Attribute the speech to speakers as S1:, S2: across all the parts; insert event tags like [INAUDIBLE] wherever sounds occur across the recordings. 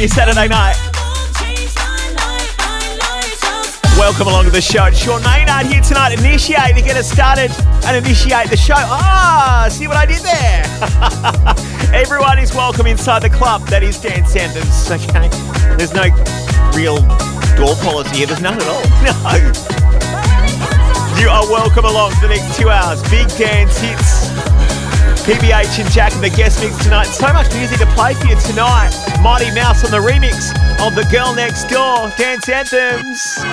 S1: your Saturday night. Welcome along to the show. It's Sean Maynard here tonight. Initiate to get us started and initiate the show. Ah, see what I did there? [LAUGHS] Everyone is welcome inside the club that is Dance Anthems, okay? There's no real door policy here. There's none at all. [LAUGHS] No. You are welcome along for the next two hours. Big dance hits. PBH and Jack in the guest mix tonight. So much music to play for you tonight. Mighty Mouse on the remix of The Girl Next Door Dance Anthems.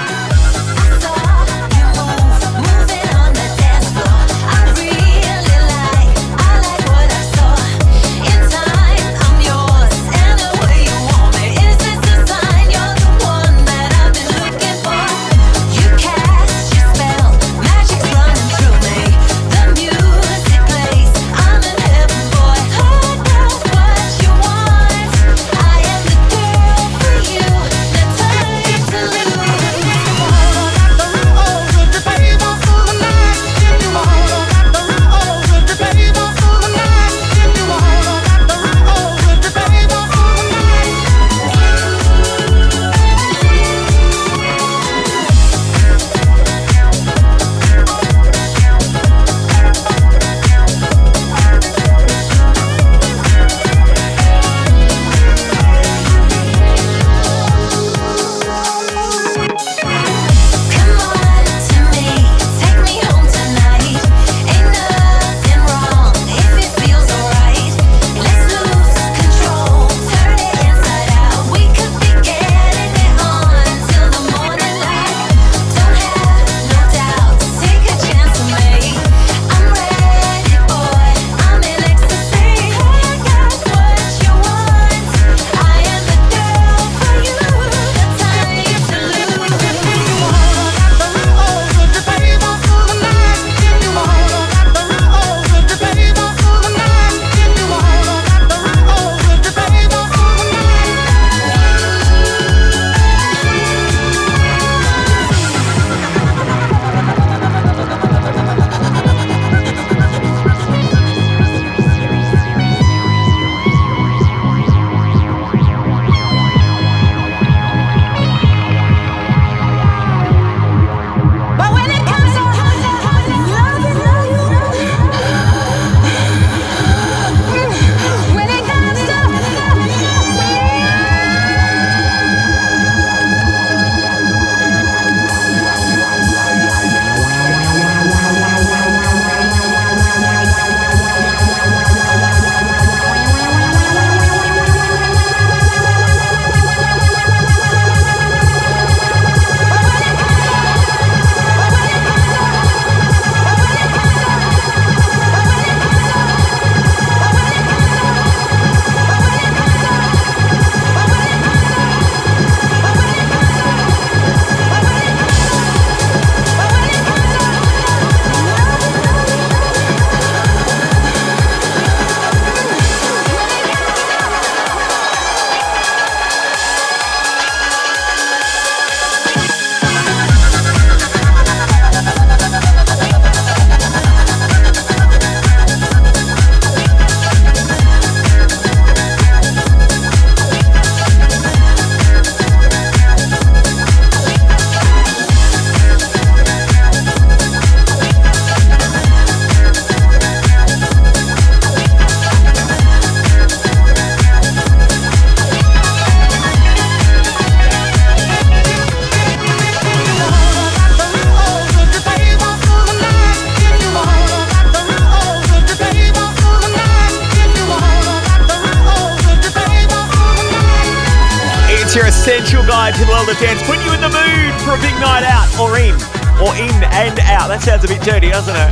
S1: You in the mood for a big night out or in. Or in and out. That sounds a bit dirty, doesn't it?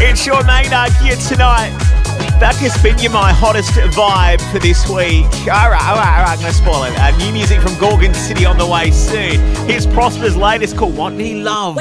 S1: [LAUGHS] it's Sean Maynard here tonight. That has been your my hottest vibe for this week. All right, all right, all right, I'm to spoil it. Uh, new music from Gorgon City on the way soon. Here's Prosper's latest called Want Me Love.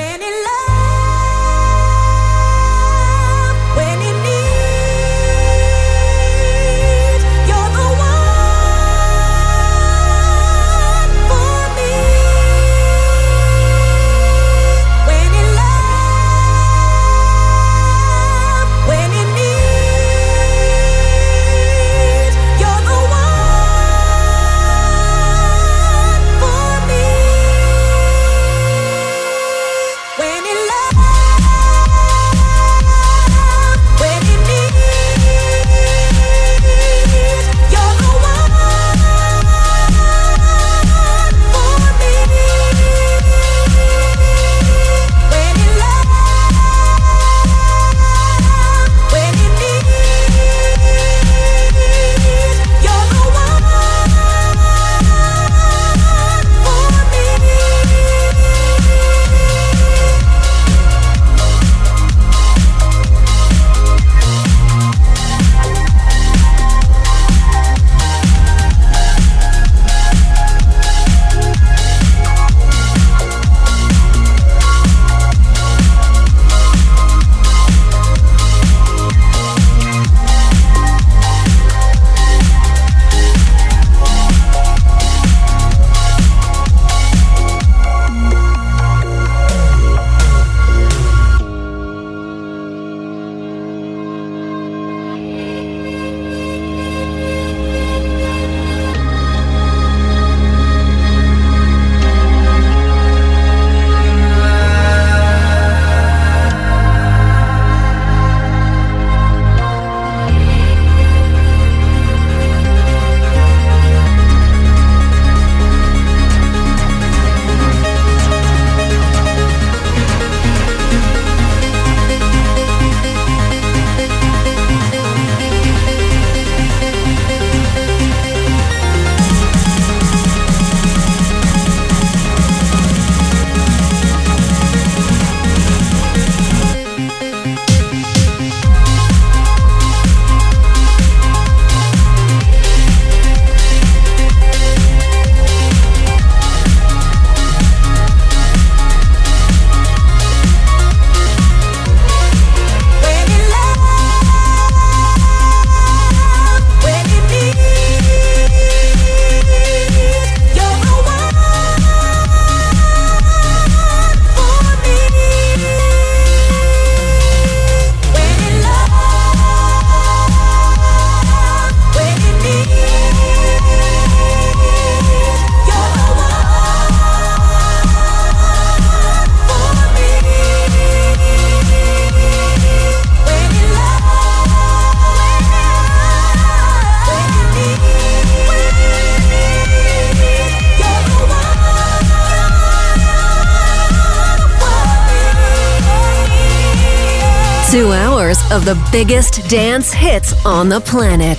S2: Of the biggest dance hits on the planet.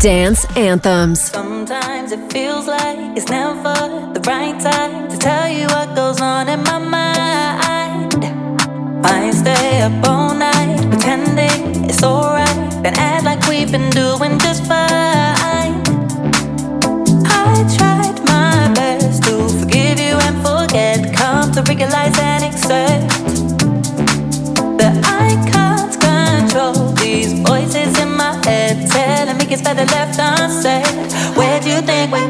S2: Dance Anthems.
S3: Sometimes it feels like it's never the right time to tell you what goes on in my mind. I stay up all night pretending it's alright, then act like we've been doing just fine. I tried my best to forgive you and forget, come to realize and accept me it's better left unsaid. Where do you think we're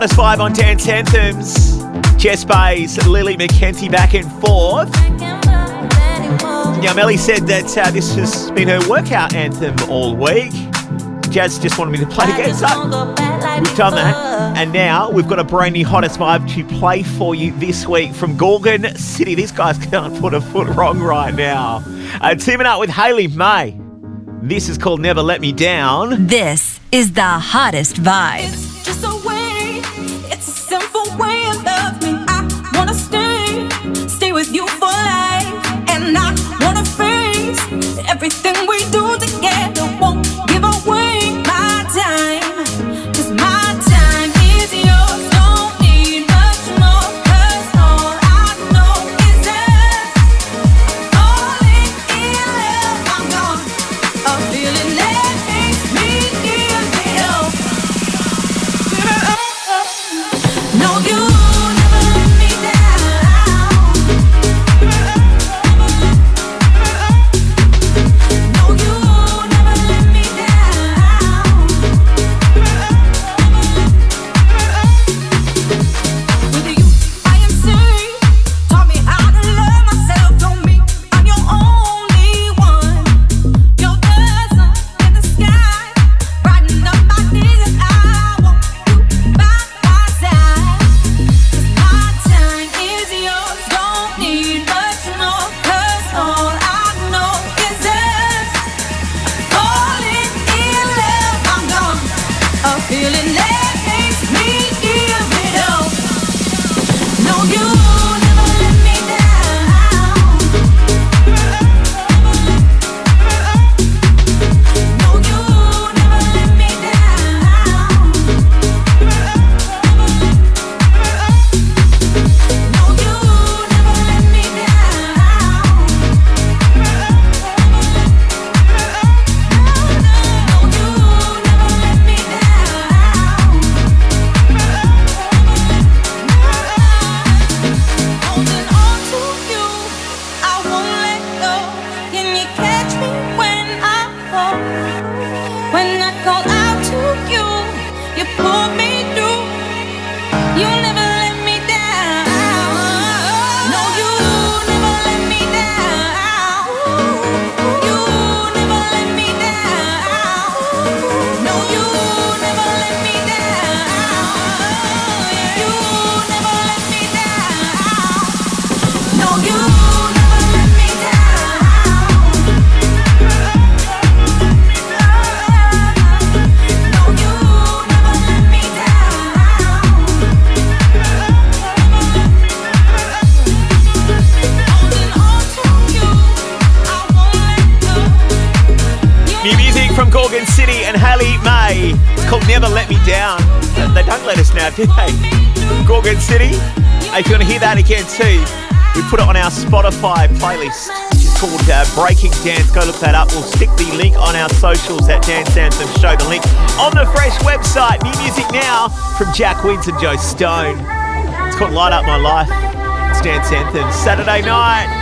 S1: hottest five on Dance Anthems. Jess Bays, Lily McKenty back and forth. Now, Melly said that uh, this has been her workout anthem all week. Jazz just wanted me to play again, so we've done that. And now we've got a brand new hottest vibe to play for you this week from Gorgon City. These guys [LAUGHS] can't put a foot wrong right now. Uh, teaming up with Hayley May. This is called Never Let Me Down.
S2: This is the hottest vibe. Again too, we put it on our Spotify playlist, which is called uh, Breaking Dance. Go look that up. We'll stick the link on our socials at Dance Anthem Show. The link on the Fresh website. New music now from Jack Wins and Joe Stone. It's called Light Up My Life. It's Dance Anthem. Saturday night.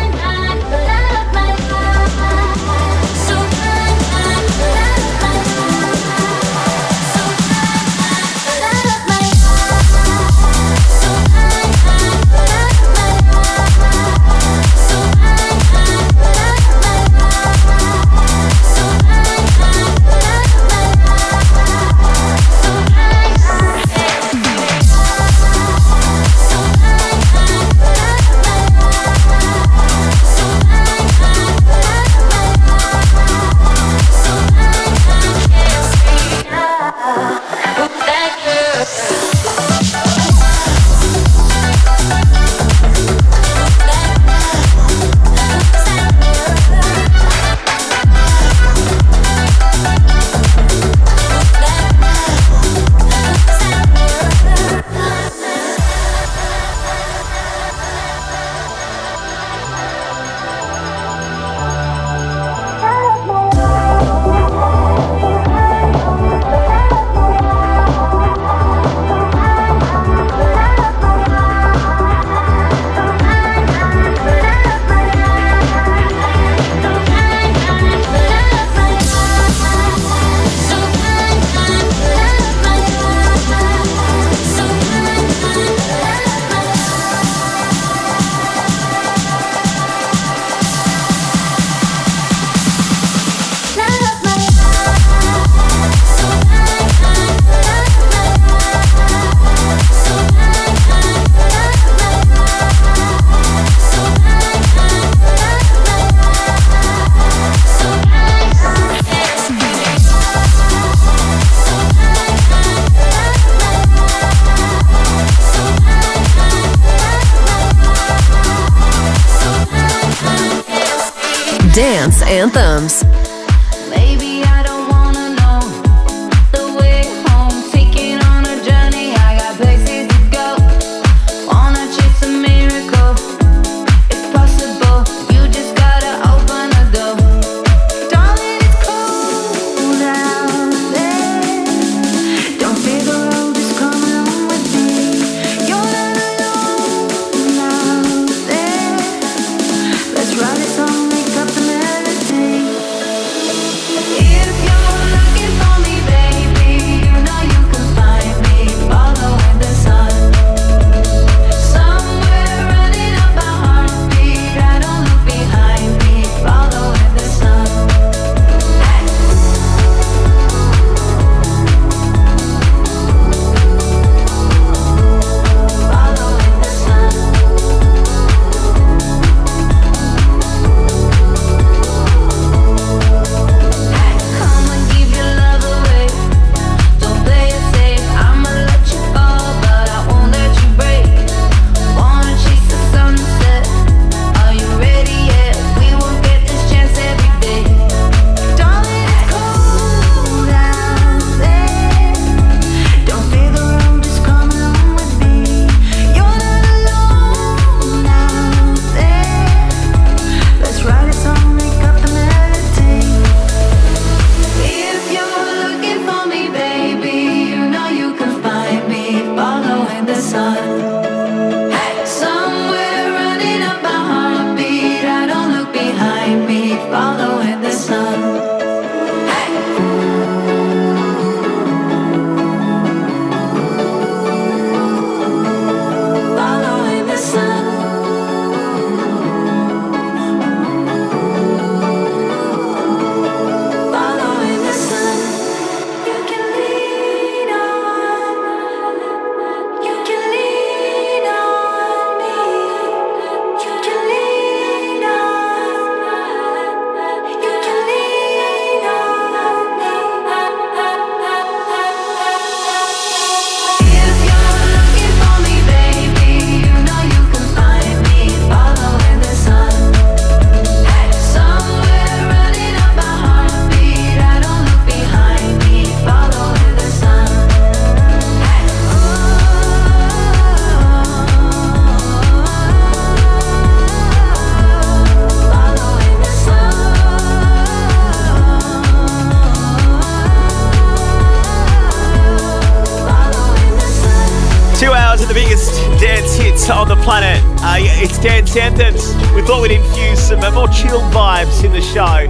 S4: Anthems.
S1: We thought we'd infuse some uh, more chill vibes in the show.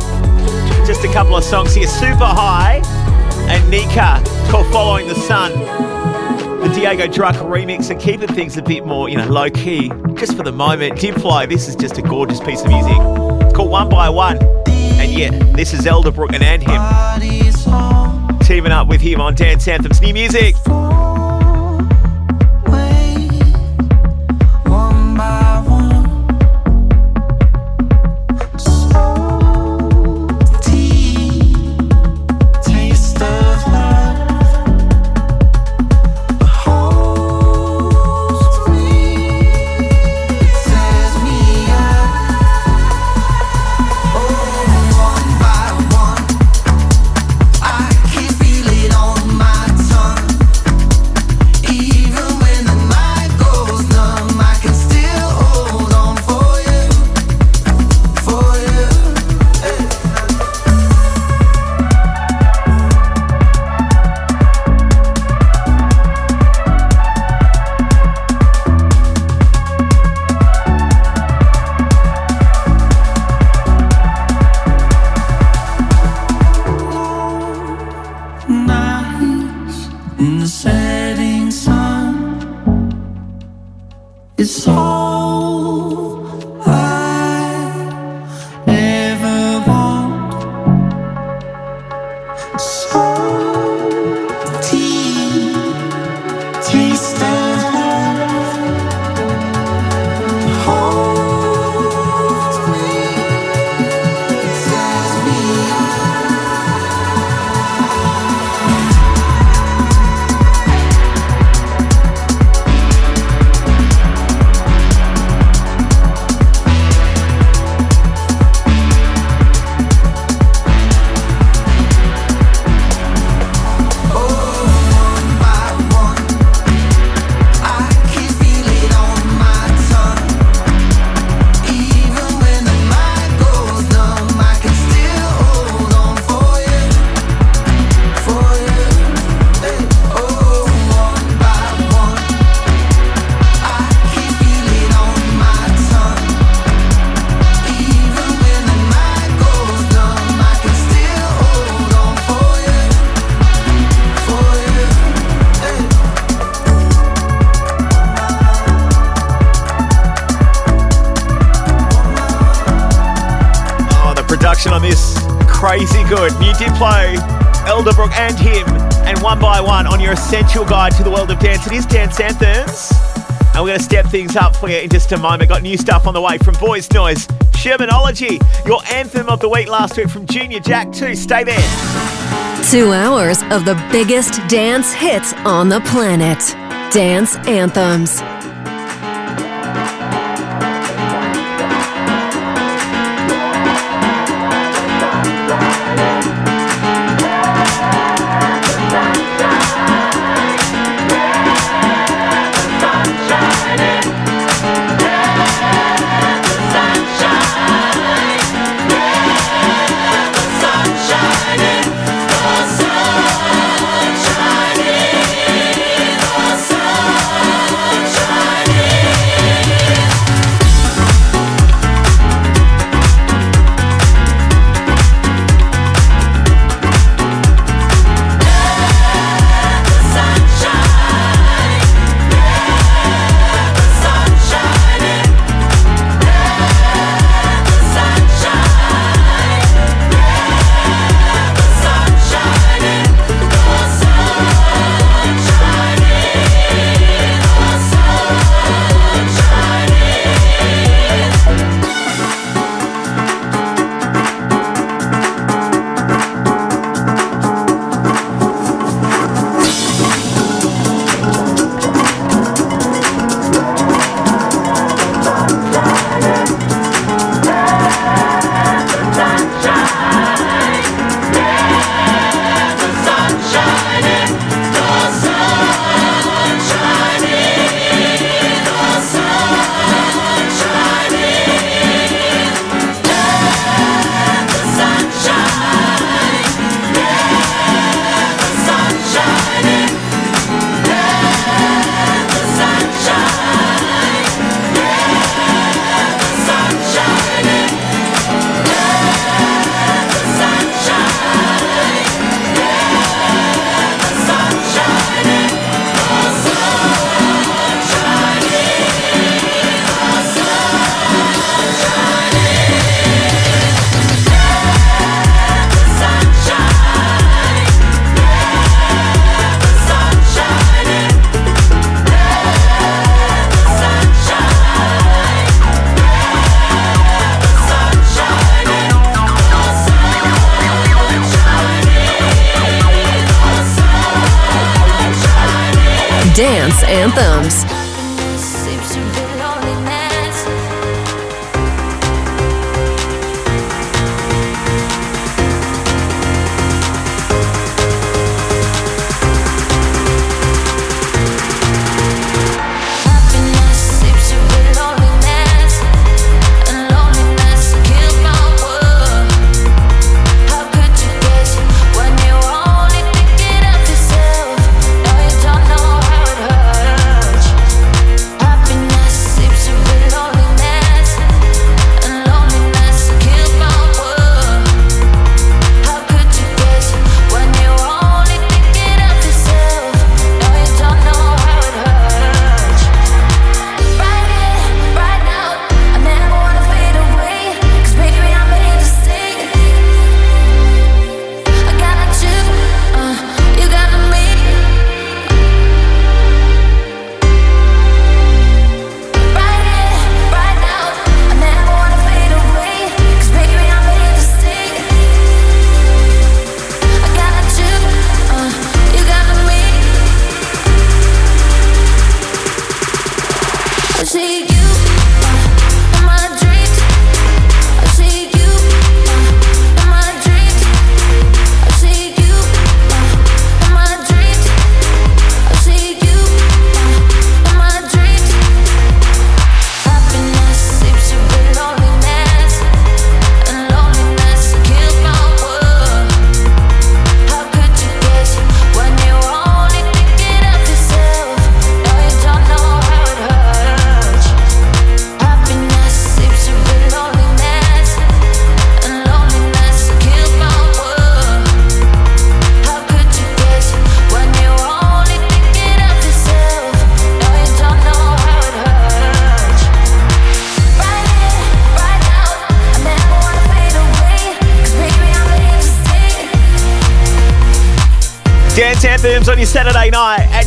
S1: Just a couple of songs here SUPER-Hi and NEEKA called Following the Sun. The Diego Druck remix and keeping things a bit more, you know, low key. Just for the moment. Diplo, this is just a gorgeous piece of music. It's called One by One. And yeah, this is Elderbrook and and him. Teaming up with him on Dance Anthems new music. And him, and one by one on your essential guide to the world of dance. It is Dance Anthems. And we're going to step things up for you in just a moment. Got new stuff on the way from Boys Noize, Shermanology, your anthem of the week last week from Junior Jack too. Stay there.
S2: Two hours of the biggest dance hits on the planet. Dance Anthems.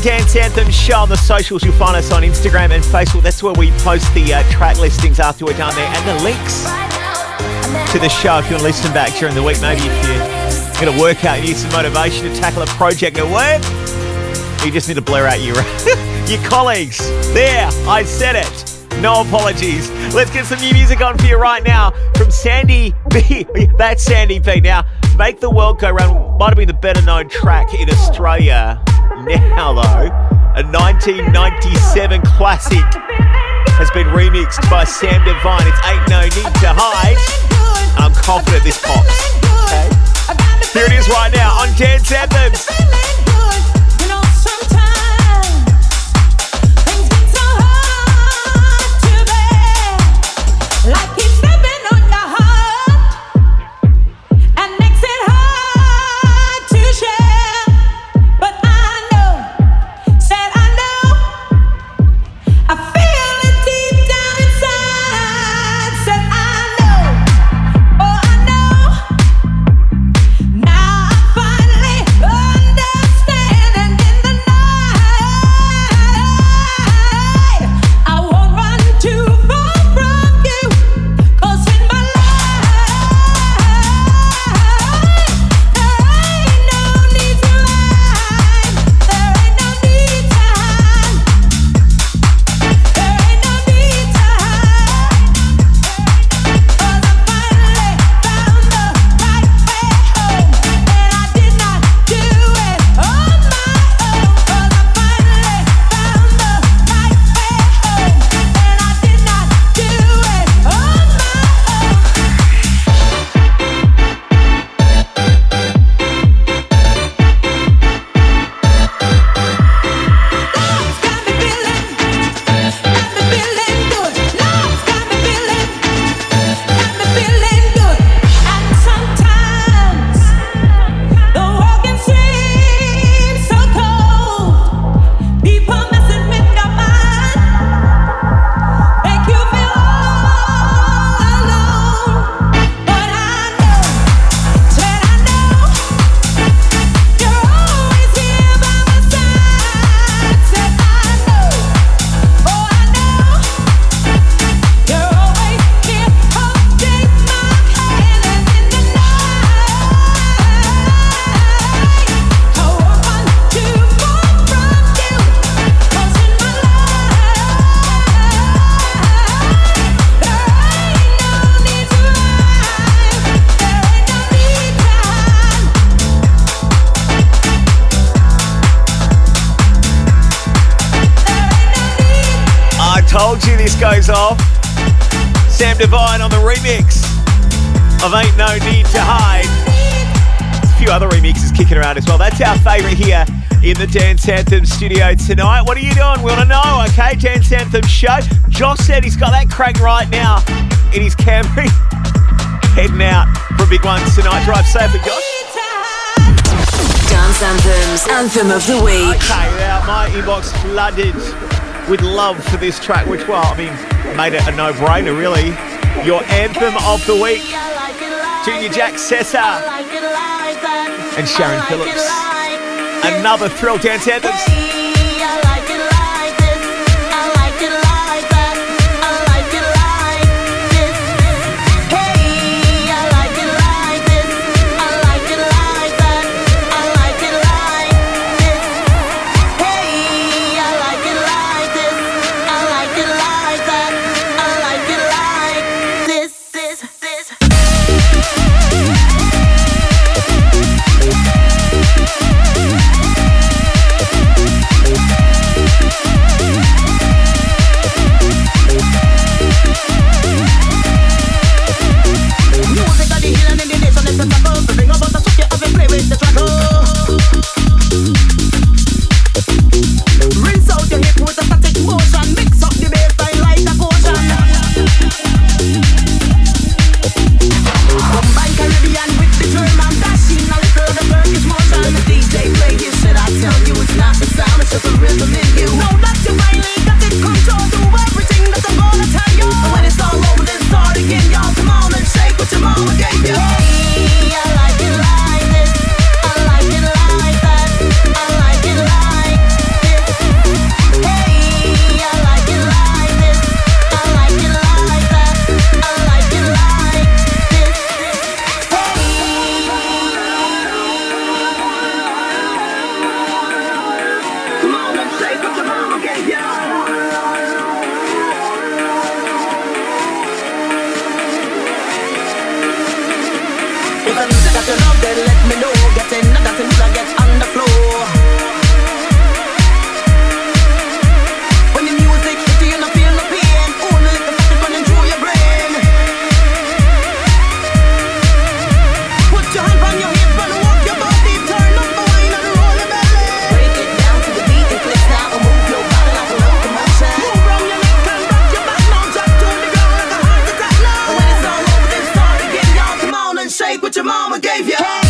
S2: Dance
S1: anthem Show on the socials. You'll find us on Instagram and Facebook. That's where we post the uh, track listings after we're done there and the links to the show if you want to listen back during the week. Maybe if you're going to work out, you need some motivation to tackle a project at work. You just need to blur out your, [LAUGHS] your colleagues. There, I said it. No apologies. Let's get some new music on for you right now from Sandy B. [LAUGHS] That's Sandy B. Now, Make the World Go Round might have been the better known track in Australia. Now, though, a 1997 classic has been remixed by Sam Divine. It's Ain't No Need to Hide. I'm confident this pops. Okay? Here it is right now on Dance Anthems. Divine on the remix of Ain't No Need to Hide. A few other remixes kicking around as well. That's our favourite here in the Dance Anthem studio tonight. What are you doing? We want to know, okay? Dance Anthem show. Josh said he's got that crank right now in his Camry. [LAUGHS] Heading out for a big one tonight. Drive safely, Josh.
S2: Dance Anthems, Anthem of the Week.
S1: Okay, now my inbox flooded with love for this track, which, well, I mean, made it a no brainer, really. Your anthem of the week, Junior Jack Sessa and Sharon Phillips. Another thrill dance anthem. What your mama gave you.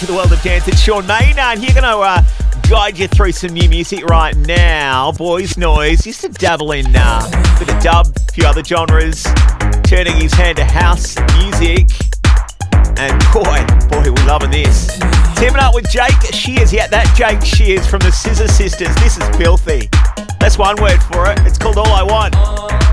S1: To the world of dance. It's Sean Maynard here, going to uh, guide you through some new music right now. Boys Noize used to dabble in uh, a bit of dub, a few other genres, turning his hand to house music. And boy, boy, we're loving this. Teaming up with Jake Shears. Yeah, that Jake Shears from the Scissor Sisters. This is filthy. That's one word for it. It's called All I Want.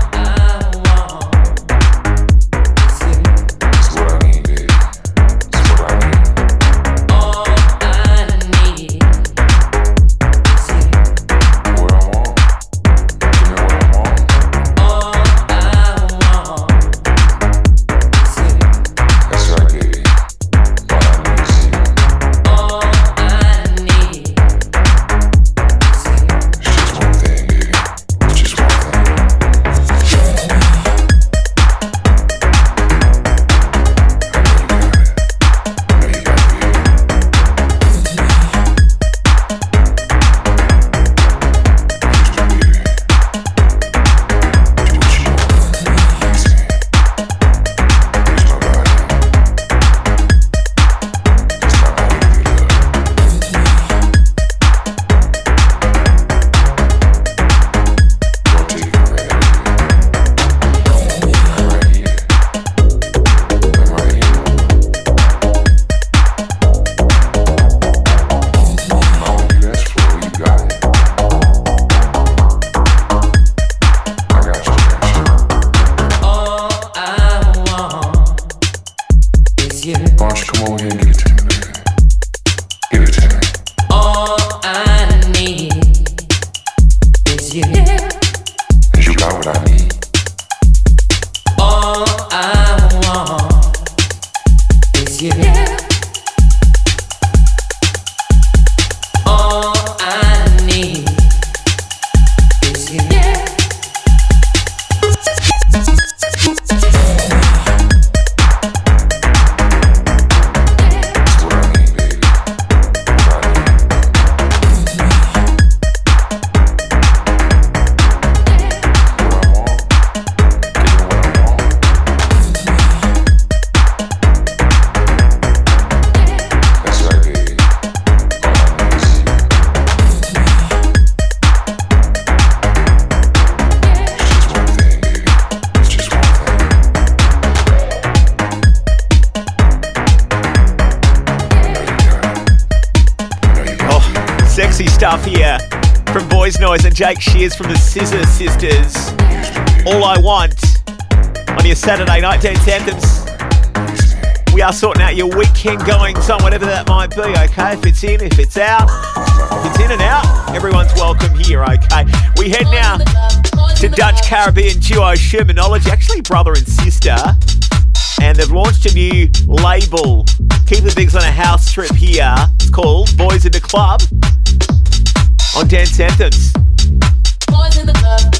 S1: Jake Shears from the Scissor Sisters. All I Want on your Saturday night dance anthems. We are sorting out your weekend goings on, whatever that might be, okay? If it's in, if it's out, if it's in and out, everyone's welcome here, okay? We head now to Dutch Caribbean duo Shermanology, actually brother and sister, and they've launched a new label. Keep the bigs on a house trip here. It's called Boys in the Club on Dance Anthems.
S5: Boys in the club,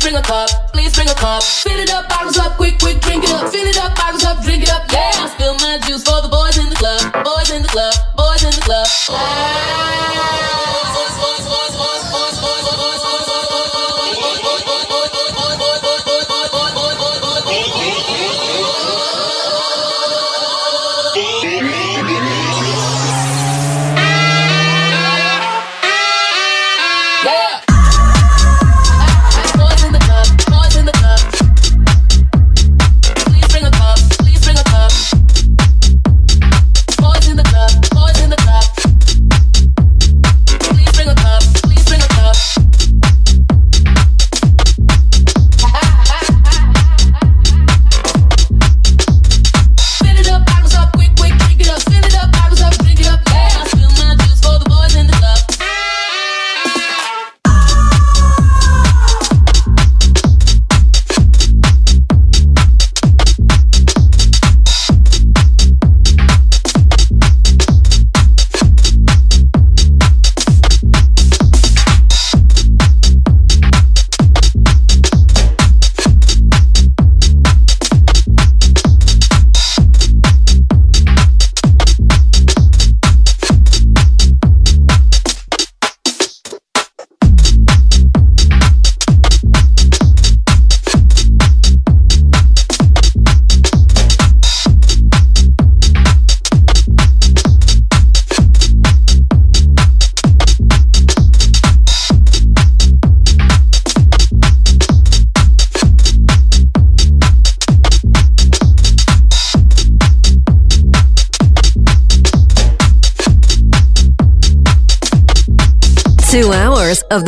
S6: bring a car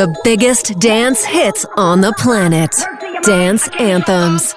S6: the biggest dance hits on the planet. Dance anthems.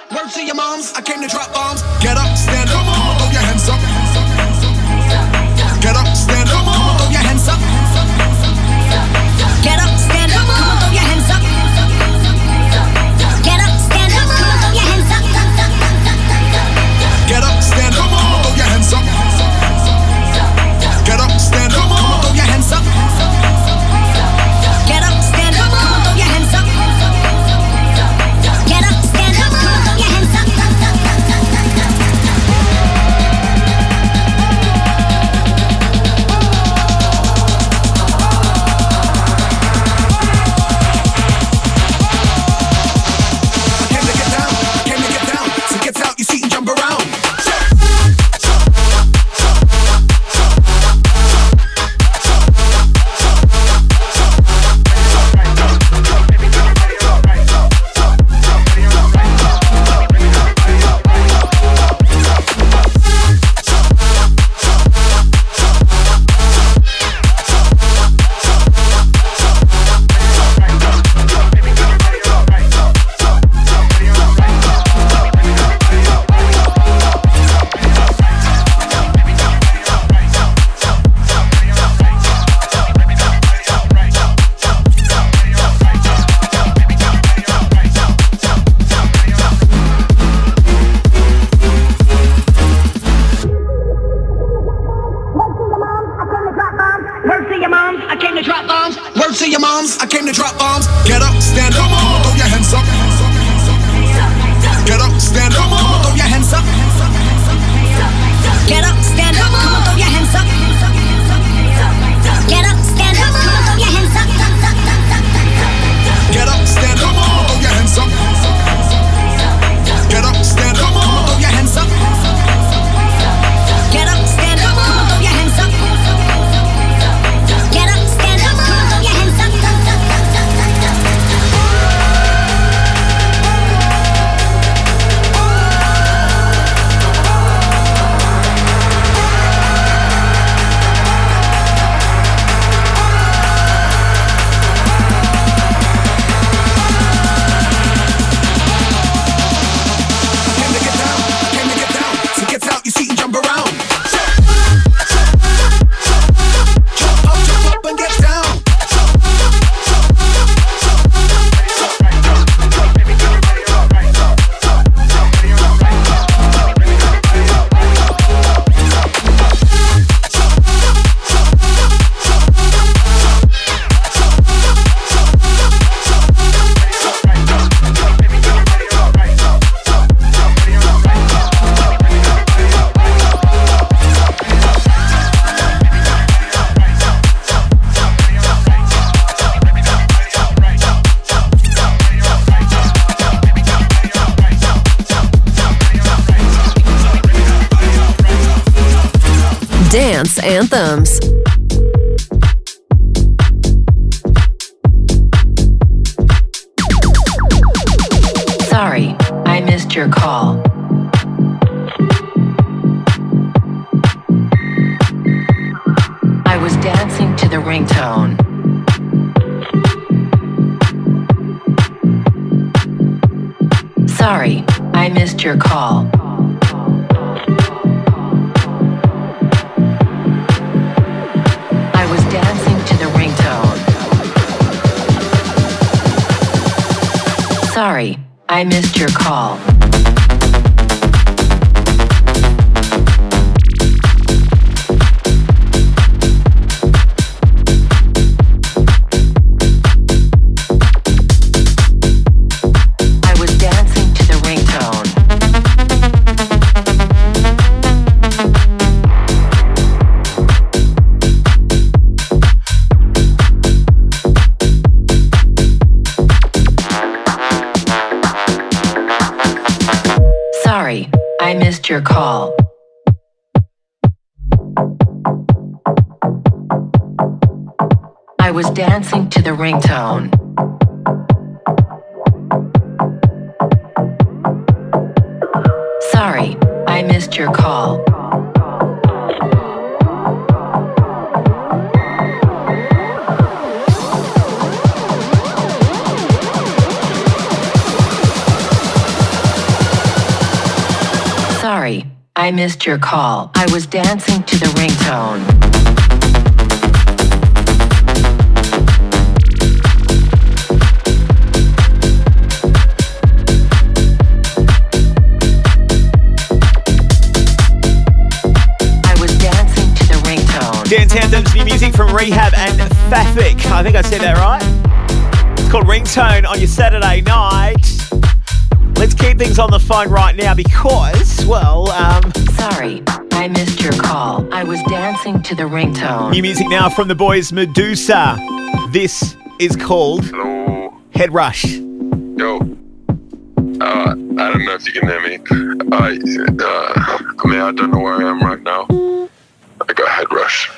S7: I
S8: missed your call. I was dancing to the ringtone. I was dancing to the ringtone.
S1: Dance Anthems, new music from Rehab and Fafik. I think I said that right. It's called Ringtone on your Saturday night. Let's keep things on the phone right now because, well, um,
S9: Sorry, I missed your call. I was dancing to the ringtone.
S1: new music now from the boys Meduza. This is called
S10: Hello.
S1: Head Rush.
S10: Yo. Uh, I don't know if you can hear me. I, uh, I mean, I don't know where I am right now. I got head rush.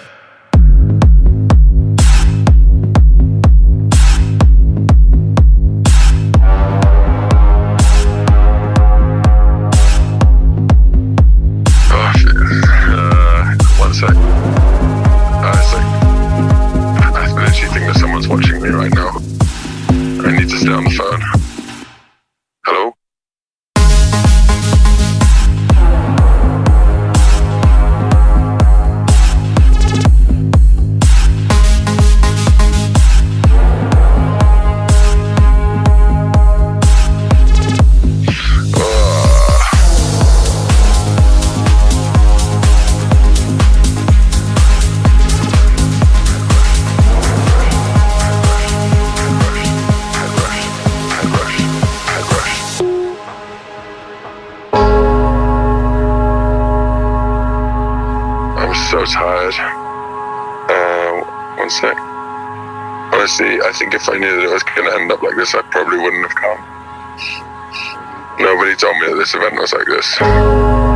S10: Told me that this event was like this.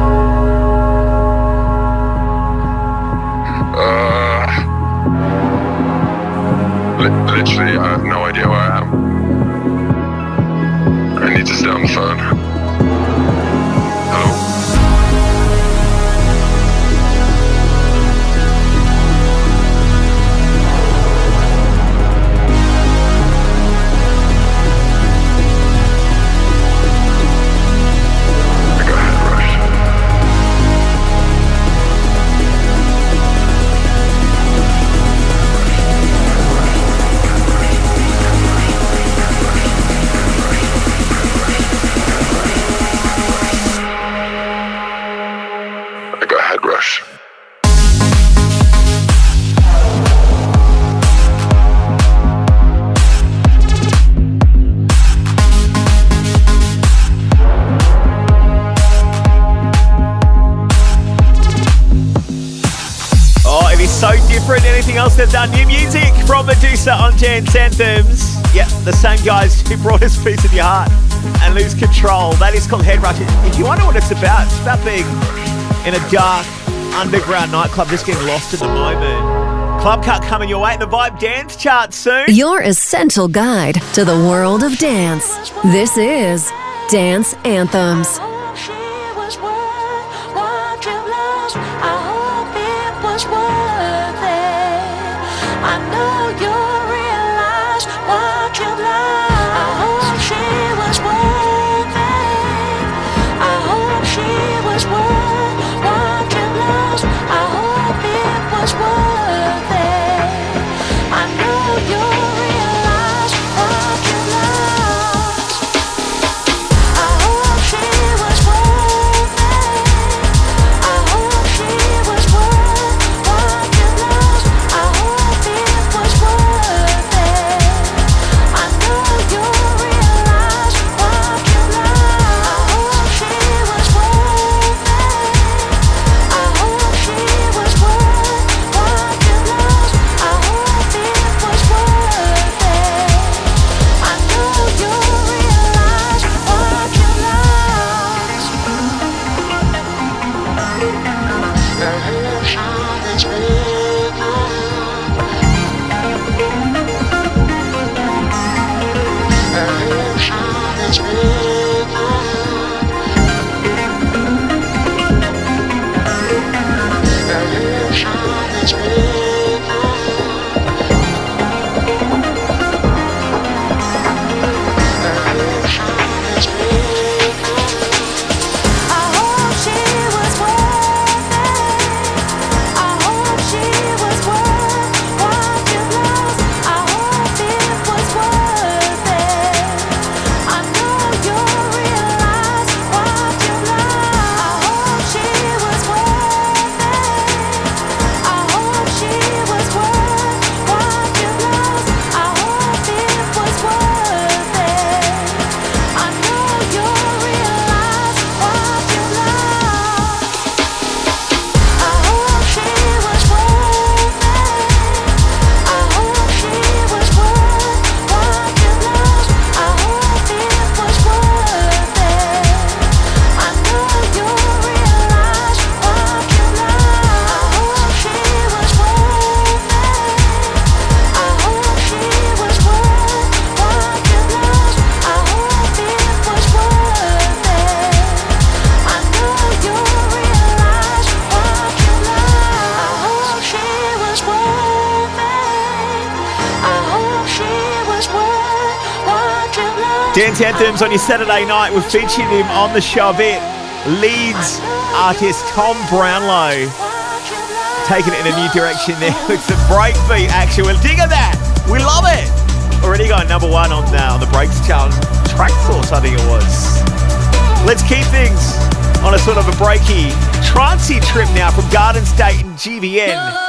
S1: Dance Anthems. Yep, the same guys who brought us Peace in Your Heart and Lose Control. That is called Head Rush. If you wonder what it's about, it's about being in a dark underground nightclub, just getting lost at the moment. Club cut coming your way. in The Vibe Dance Chart soon.
S2: Your essential guide to the world of dance. This is Dance Anthems.
S1: Dance Anthems on your Saturday night. We've featured him on the show a bit. Leeds artist Tom Brownlow. Taking it in a new direction there [LAUGHS] with some breakbeat action. We're digging that. We love it. Already got number one on now on the breaks challenge. Traxsource, I think it was. Let's keep things on a sort of a breaky, trancey trip now from Garden State and GVN.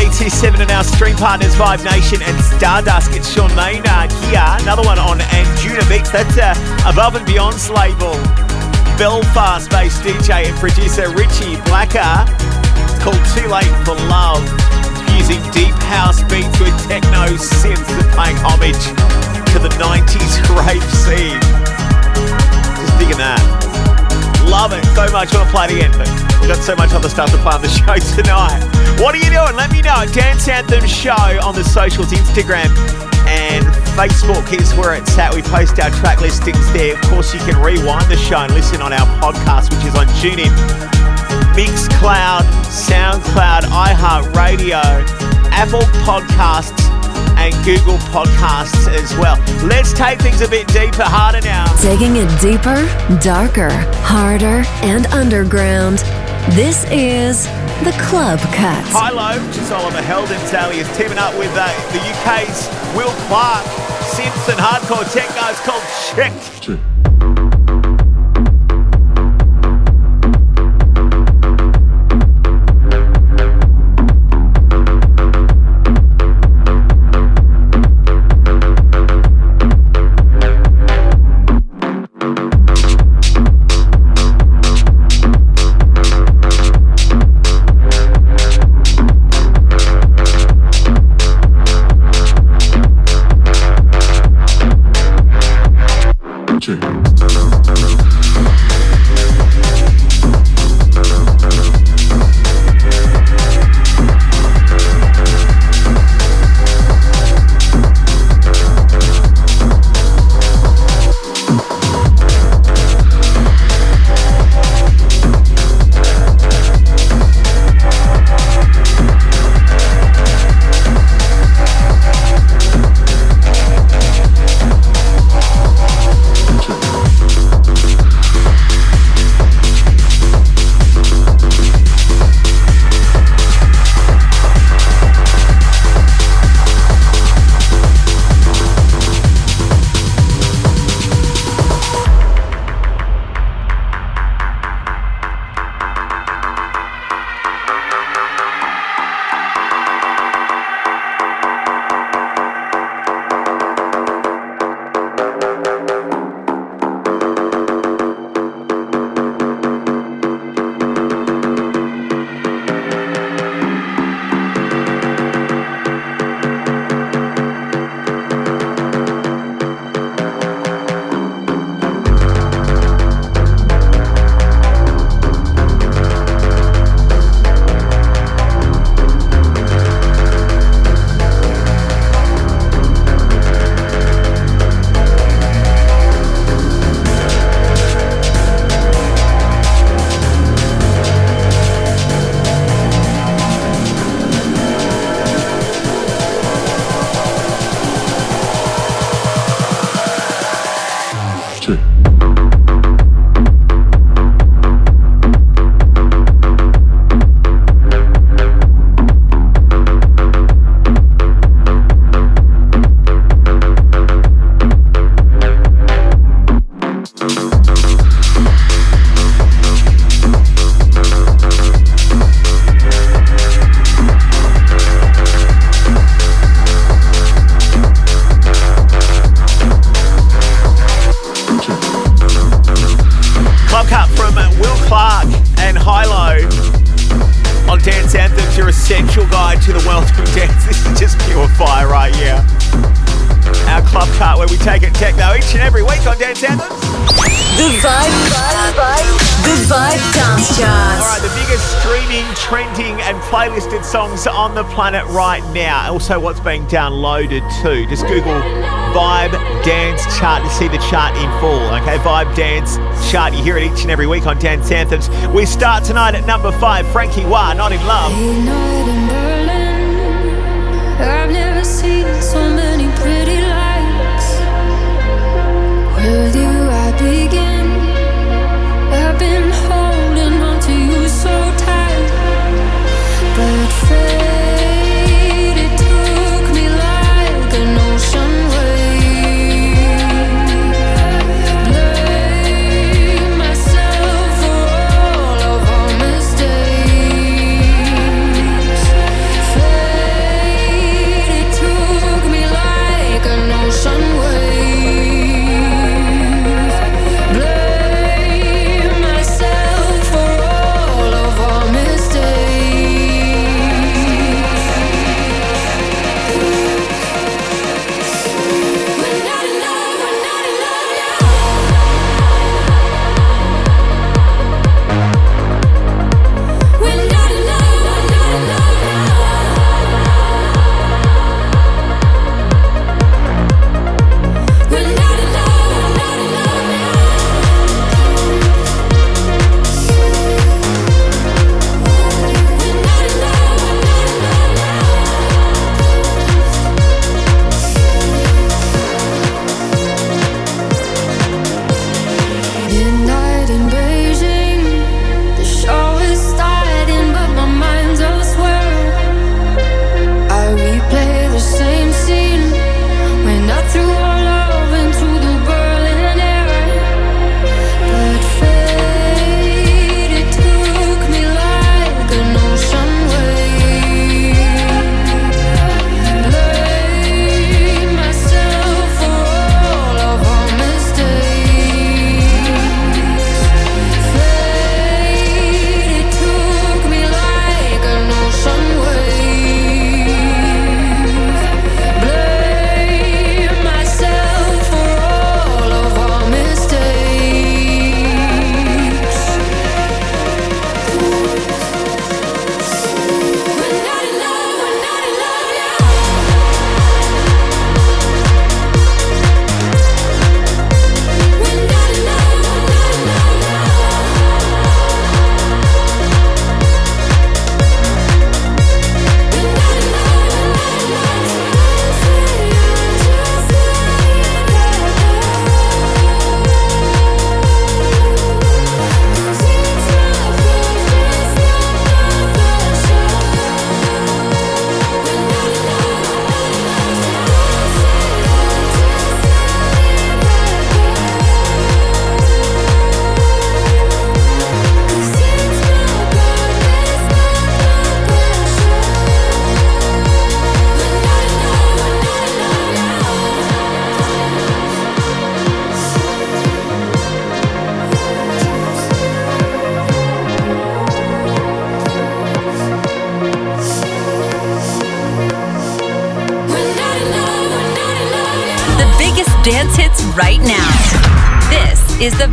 S1: 927 and our stream partners Vibe Nation and Stardust. It's Sean Maynard here. Another one on Anjunabeats. That's uh, Above and Beyond's label. Belfast-based DJ and producer Richie Blacker. It's called Too Late for Love. Using deep house beats with techno synths that paying homage to the 90s rave scene. Just digging that. Love it so much. I want to play it again, but we've got so much other stuff to play on the show [LAUGHS] tonight. What are you doing? Let me know. Dance Anthem Show on the socials, Instagram and Facebook is where it's at. We post our track listings there. Of course, you can rewind the show and listen on our podcast, which is on TuneIn, Mixcloud, SoundCloud, iHeartRadio, Apple Podcasts, and Google Podcasts as well. Let's take things a bit deeper, harder now.
S2: Digging it deeper, darker, harder, and underground. This is the Club Cut.
S1: HI-LO, which is Oliver Heldens alias, teaming up with uh, the UK's Will Clarke, synths and hardcore techno. It's called Check. Club planet right now. Also, what's being downloaded too. Just Google Vibe Dance Chart to see the chart in full. Okay, Vibe Dance Chart. You hear it each and every week on Dance Anthems. We start tonight at number five. Frankie Wah, Not in Love.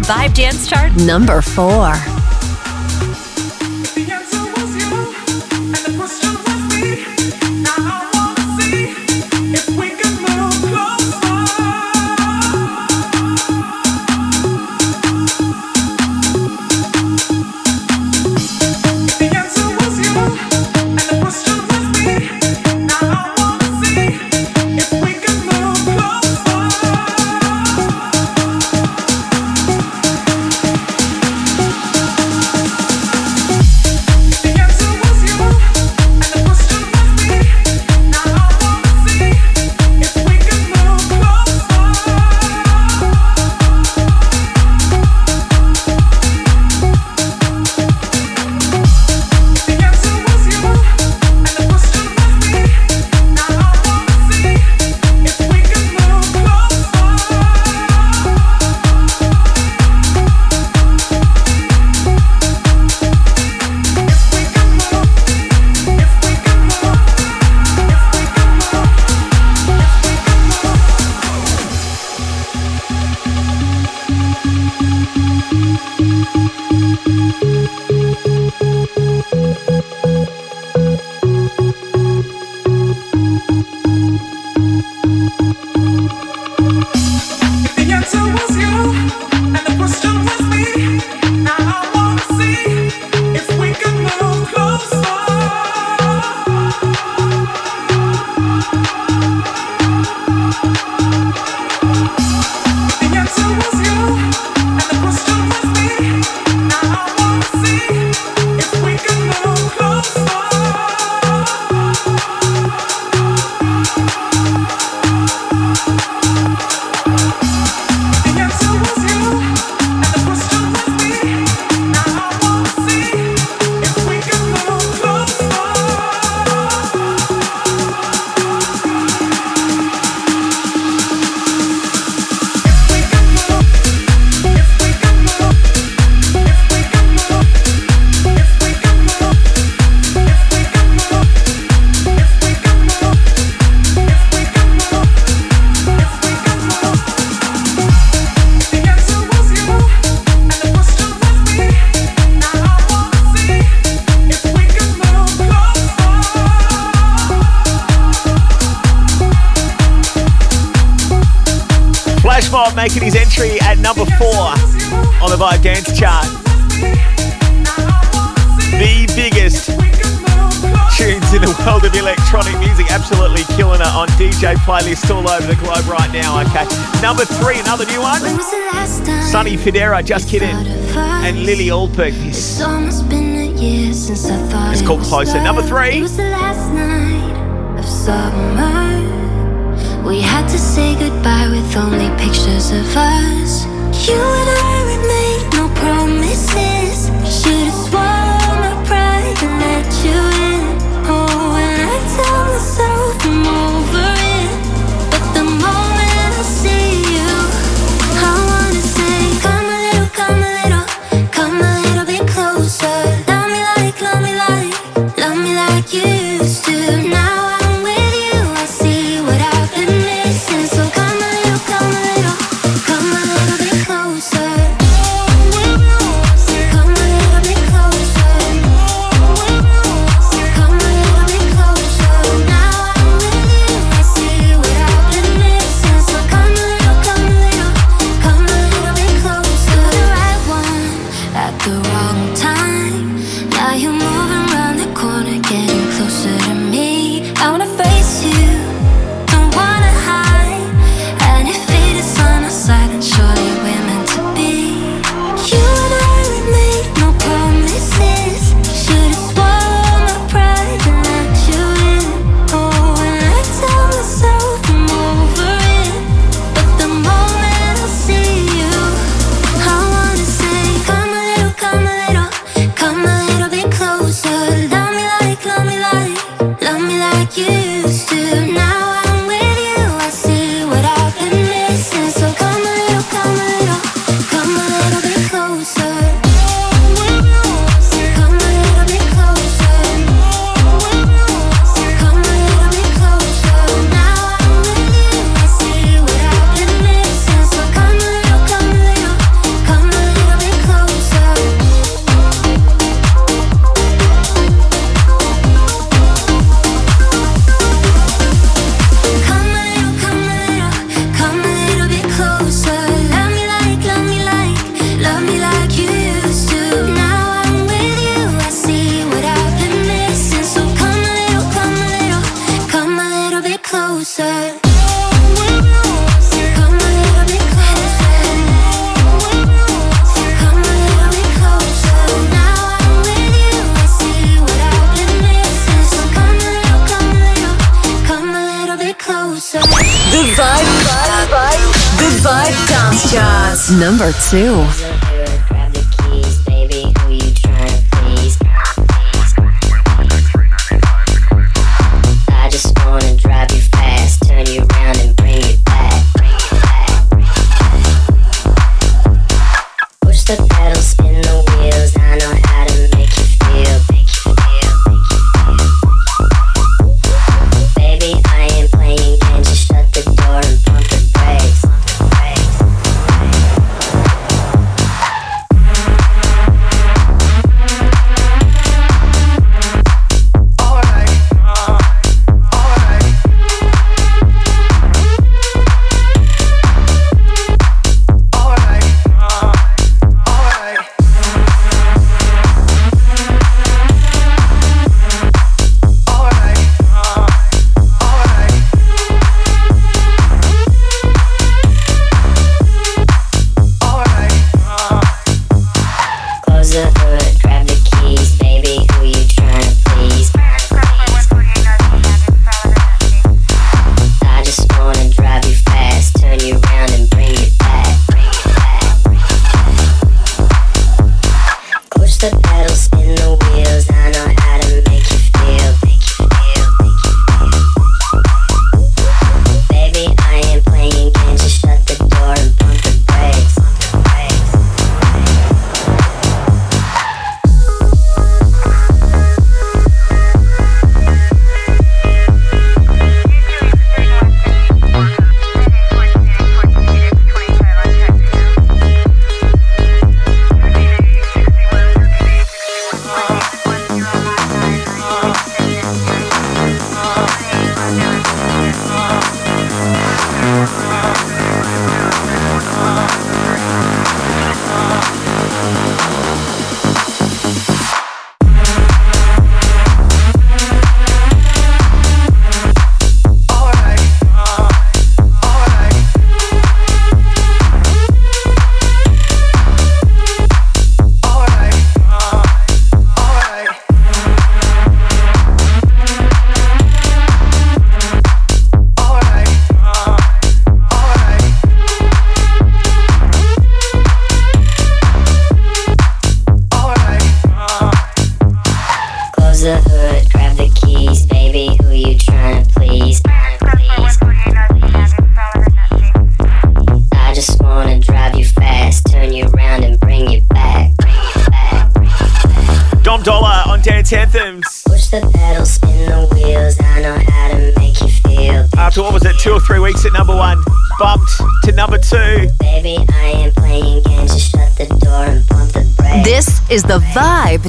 S11: Vibe Dance Chart
S1: number four.
S12: Sarah, just kidding, and Lily Allberg. It's almost been a year since I thought it's called Closer. Number three. It was the last night of summer.
S13: We had to say goodbye with only pictures of us. You and I would make no promises.
S14: Number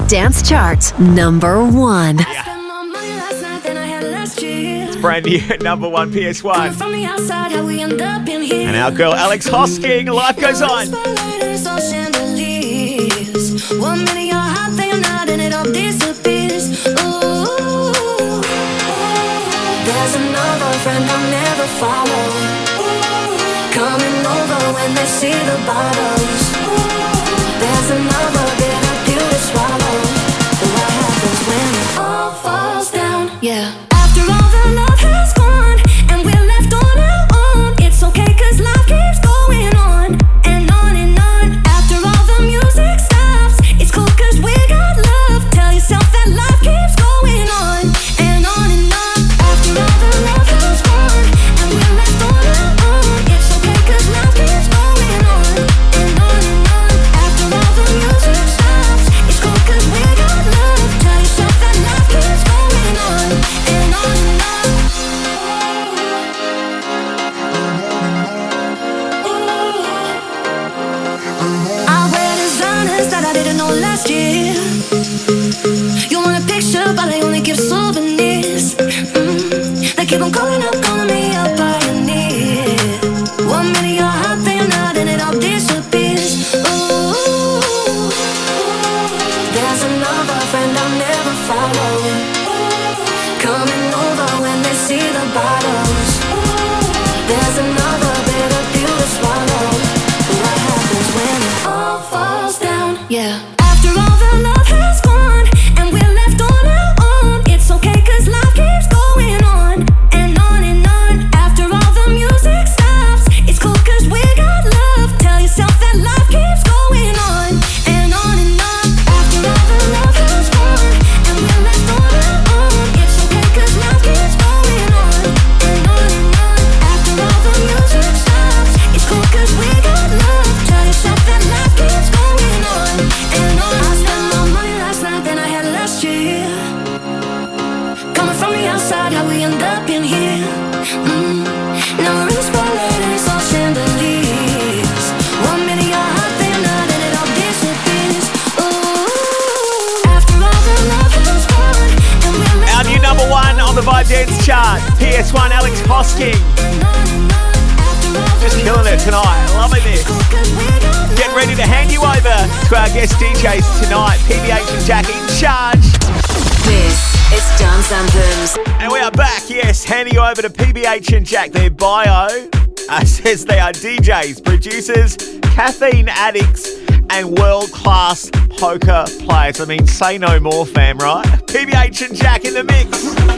S14: Dance Chart, number one. Yeah.
S2: It's brand new [LAUGHS] number one PS1. And our girl Alex Hosking, Life Goes On. One minute you're hot, then not, and it all disappears. Ooh, there's another friend I'll never follow. Coming over when they see the bottles. PBH and Jack, their bio uh, [LAUGHS] says they are DJs, producers, caffeine addicts, and world class poker players. I mean, say no more, fam, right? [LAUGHS] PBH and Jack in the mix.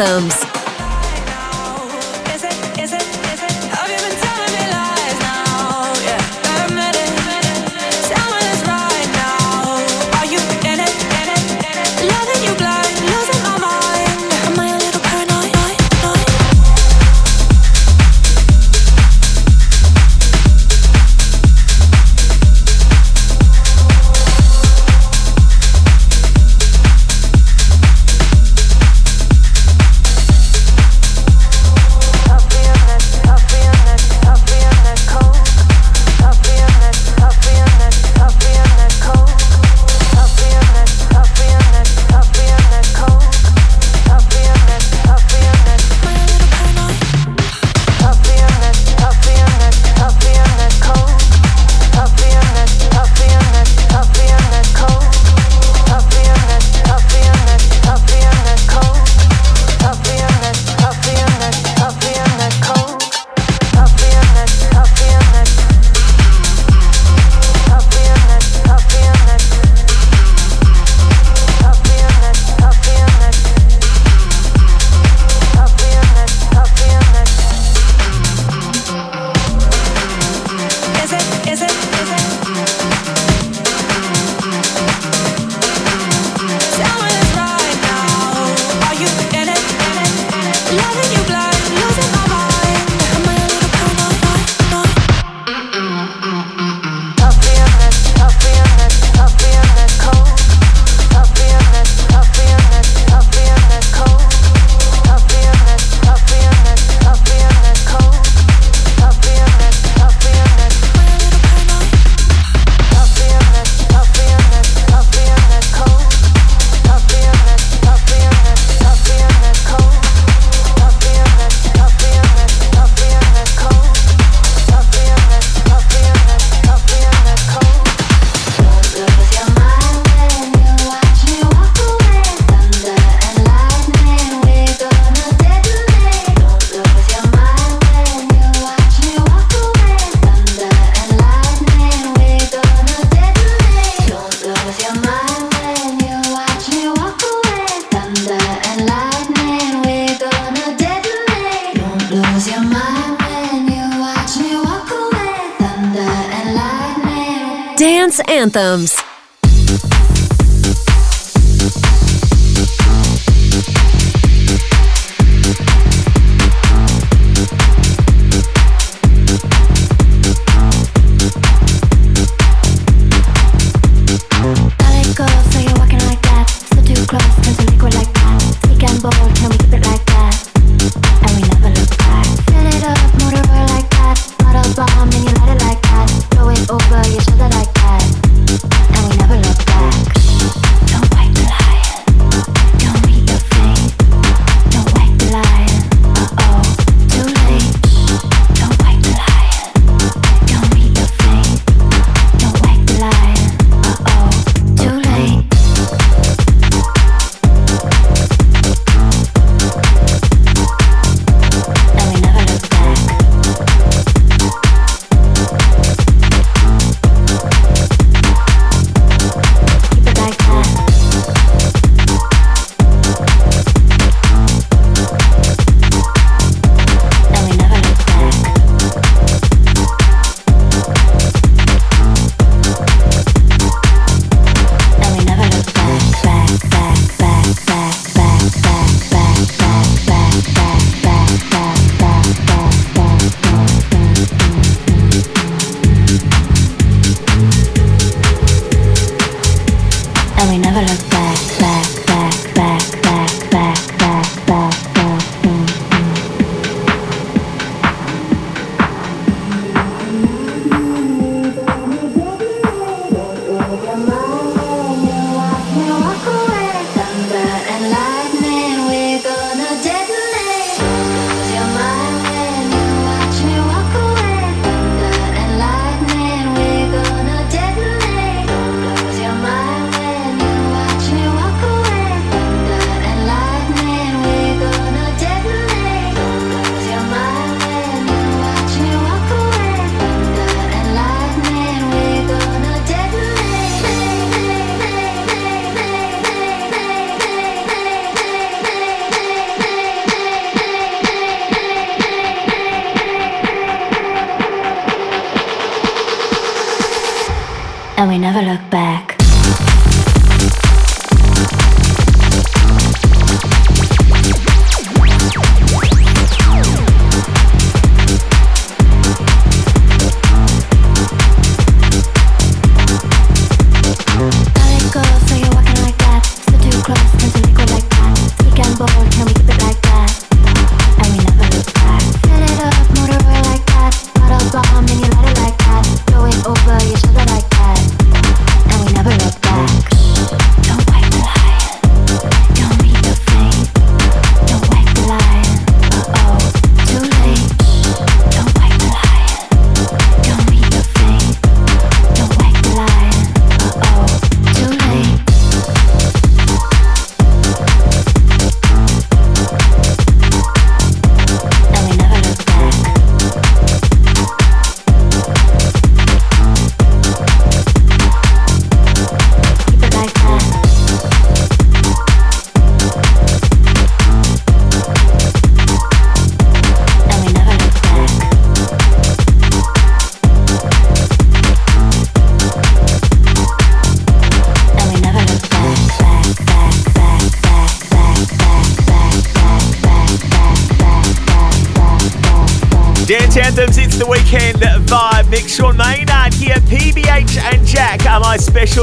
S11: anthems.
S15: Anthems.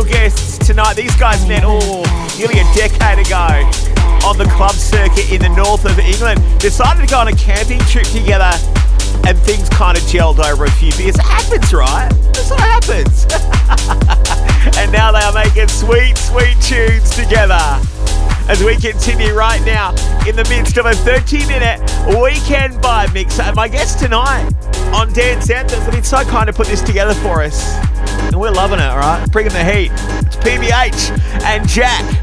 S2: Dance tonight.
S1: These guys met all nearly a decade ago on the club circuit in the north of England. Decided to go on a camping trip together and things kind of gelled over a few beers. It happens, right? That's what happens. [LAUGHS] and now they are making sweet, sweet tunes together. As we continue right now in the midst of a 30 minute weekend vibe mix. And my guest tonight on Dance Anthems have been so kind to put this together for us. And we're loving it, alright? Bringing the heat. It's PBH and Jack.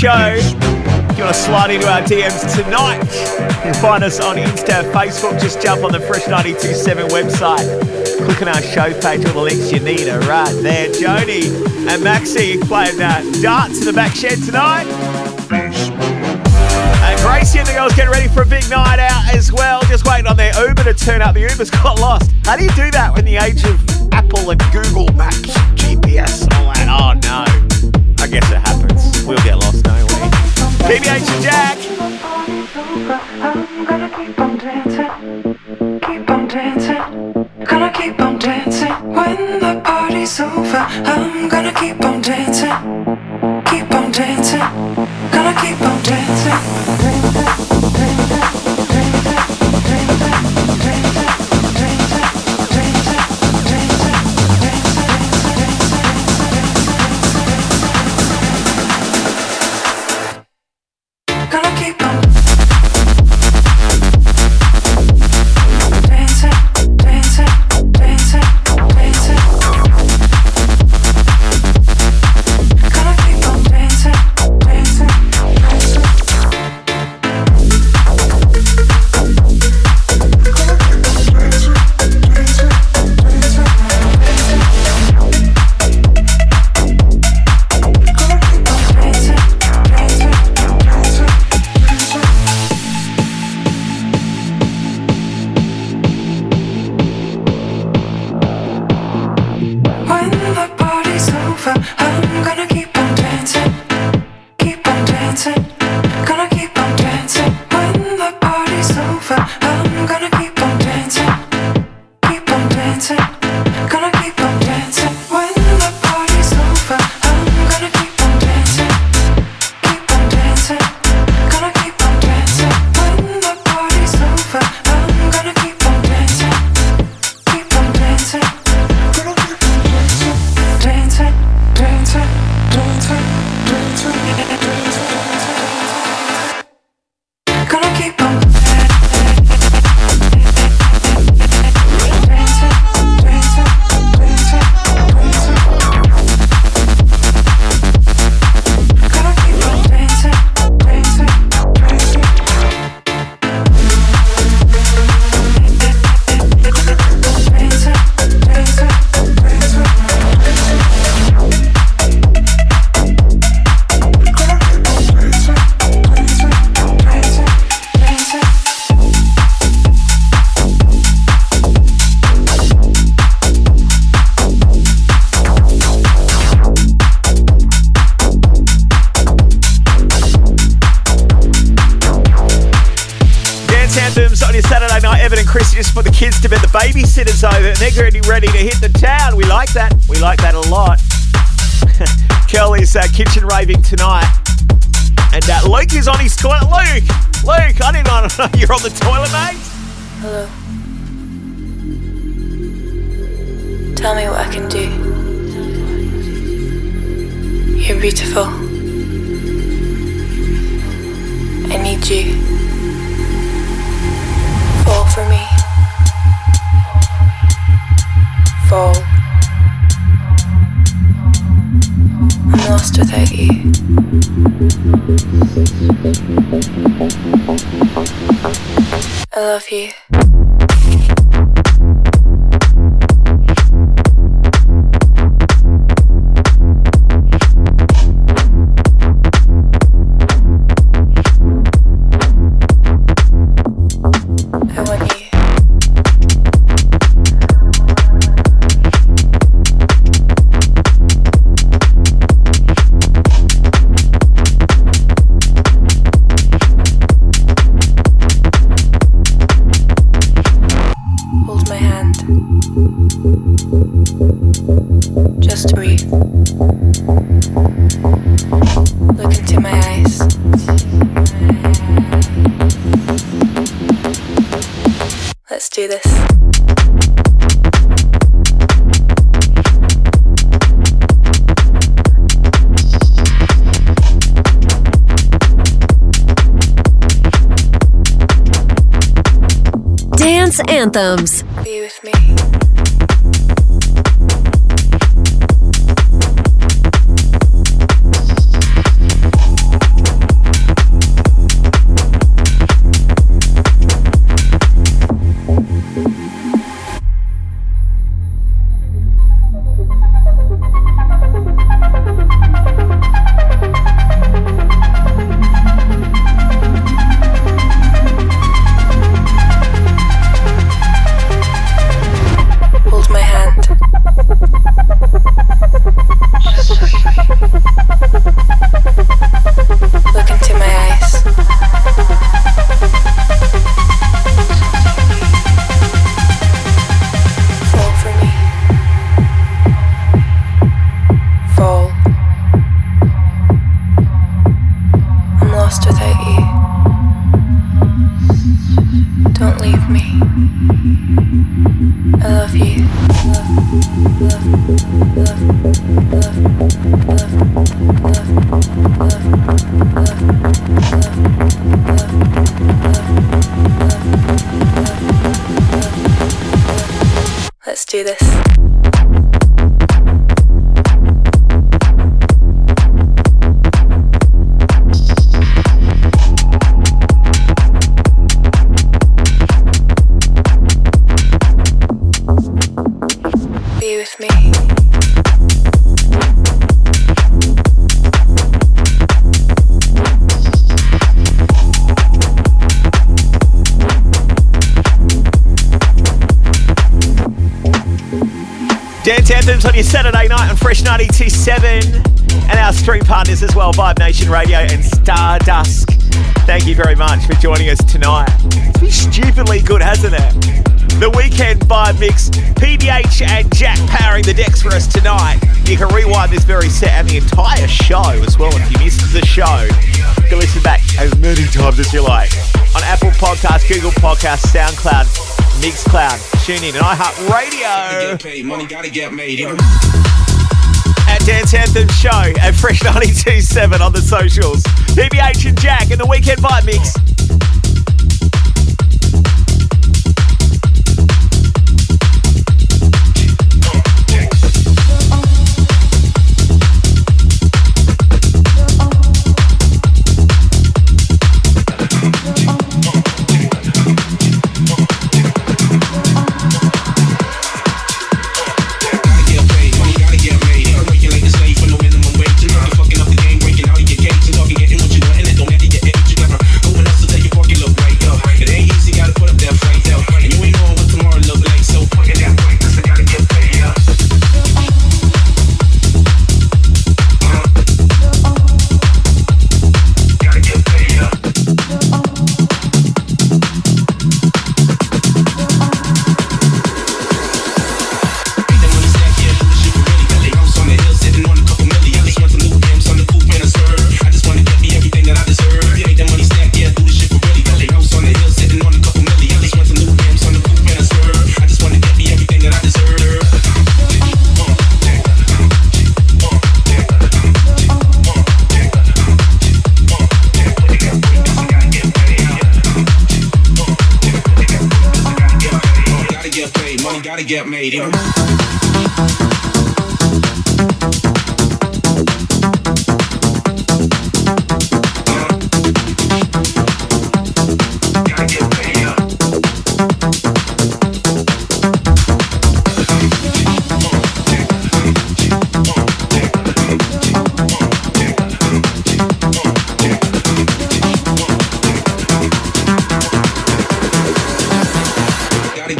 S1: Show. If you want to slide into our DMs tonight, you can find us on Insta, Facebook. Just jump on the Fresh 927 website. Click on our show page, all the links you need are right there. Joni and Maxi playing uh, darts in the back shed tonight. And Gracie and the girls getting ready for a big night out as well. Just waiting on their Uber to turn up. The Uber's got lost. How do you do that in the age of Apple and Google Maps, GPS, and all that? Oh no. I guess it happens. We'll get lost, we? PBH Jack. They're getting ready to hit the town. We like that. We like that a lot. [LAUGHS] Kelly's uh, kitchen raving tonight. And uh, Luke is on his toilet. Luke! Luke, I didn't know you're on the toilet, mate.
S16: Hello. Tell me what I can do. You're beautiful.
S1: 92.7 and our stream partners as well, Vibe Nation Radio and Stardust. Thank you very much for joining us tonight. It's been stupidly good, hasn't it? The weekend vibe mix, PBH and Jack powering the decks for us tonight. You can rewind this very set and the entire show as well if you missed the show. Can listen back as many times as you like on Apple Podcasts, Google Podcasts, SoundCloud, Mixcloud, TuneIn, and iHeartRadio.
S17: Get paid, money gotta get made.
S1: Dance Anthem Show at Fresh 92.7 on the socials. PBH and Jack in the Weekend Vibe Mix.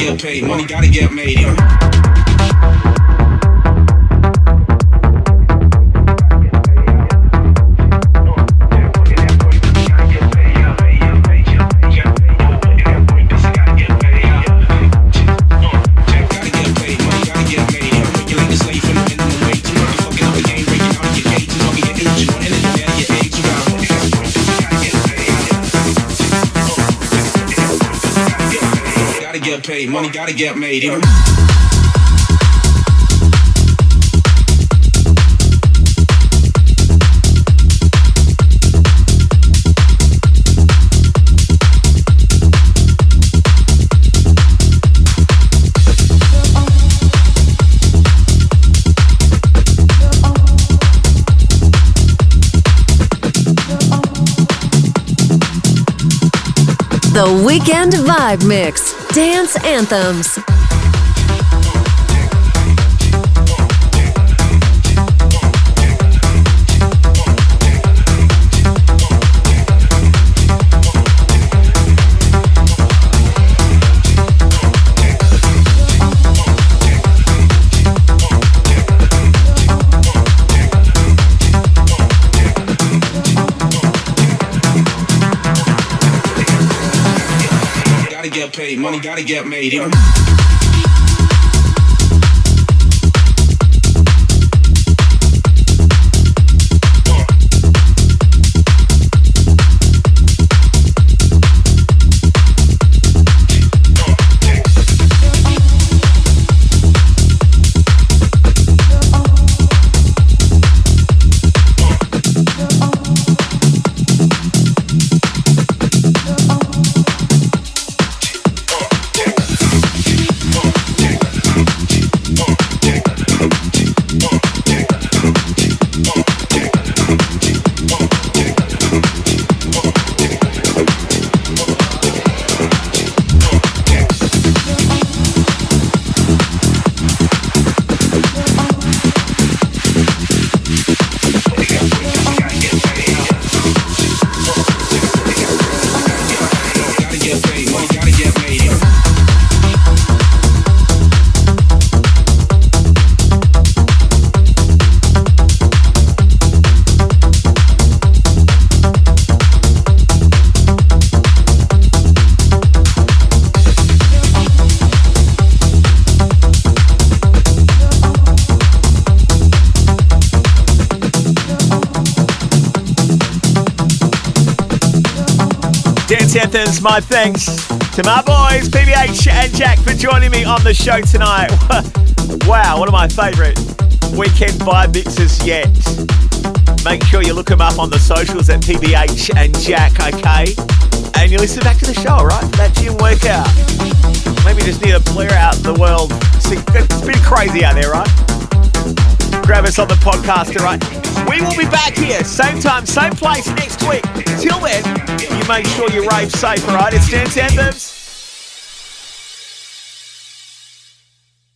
S17: Get paid, money gotta get made. You? Money gotta get made. You know?
S2: The Weekend Vibe Mix. Dance Anthems.
S17: Money gotta get made. You know?
S1: Anthems, my thanks to my boys, PBH and Jack, for joining me on the show tonight. [LAUGHS] wow, one of my favourite weekend vibe mixes yet. Make sure you look them up on the socials at PBH and Jack, okay? And you listen back to the show, right? For that gym workout. Maybe just need to blur out the world. It's bit crazy out there, right? Grab us on the podcast, all right? We will be back here, same time, same place next week. Till then, you make sure you rave safe, right? It's Dance Anthems.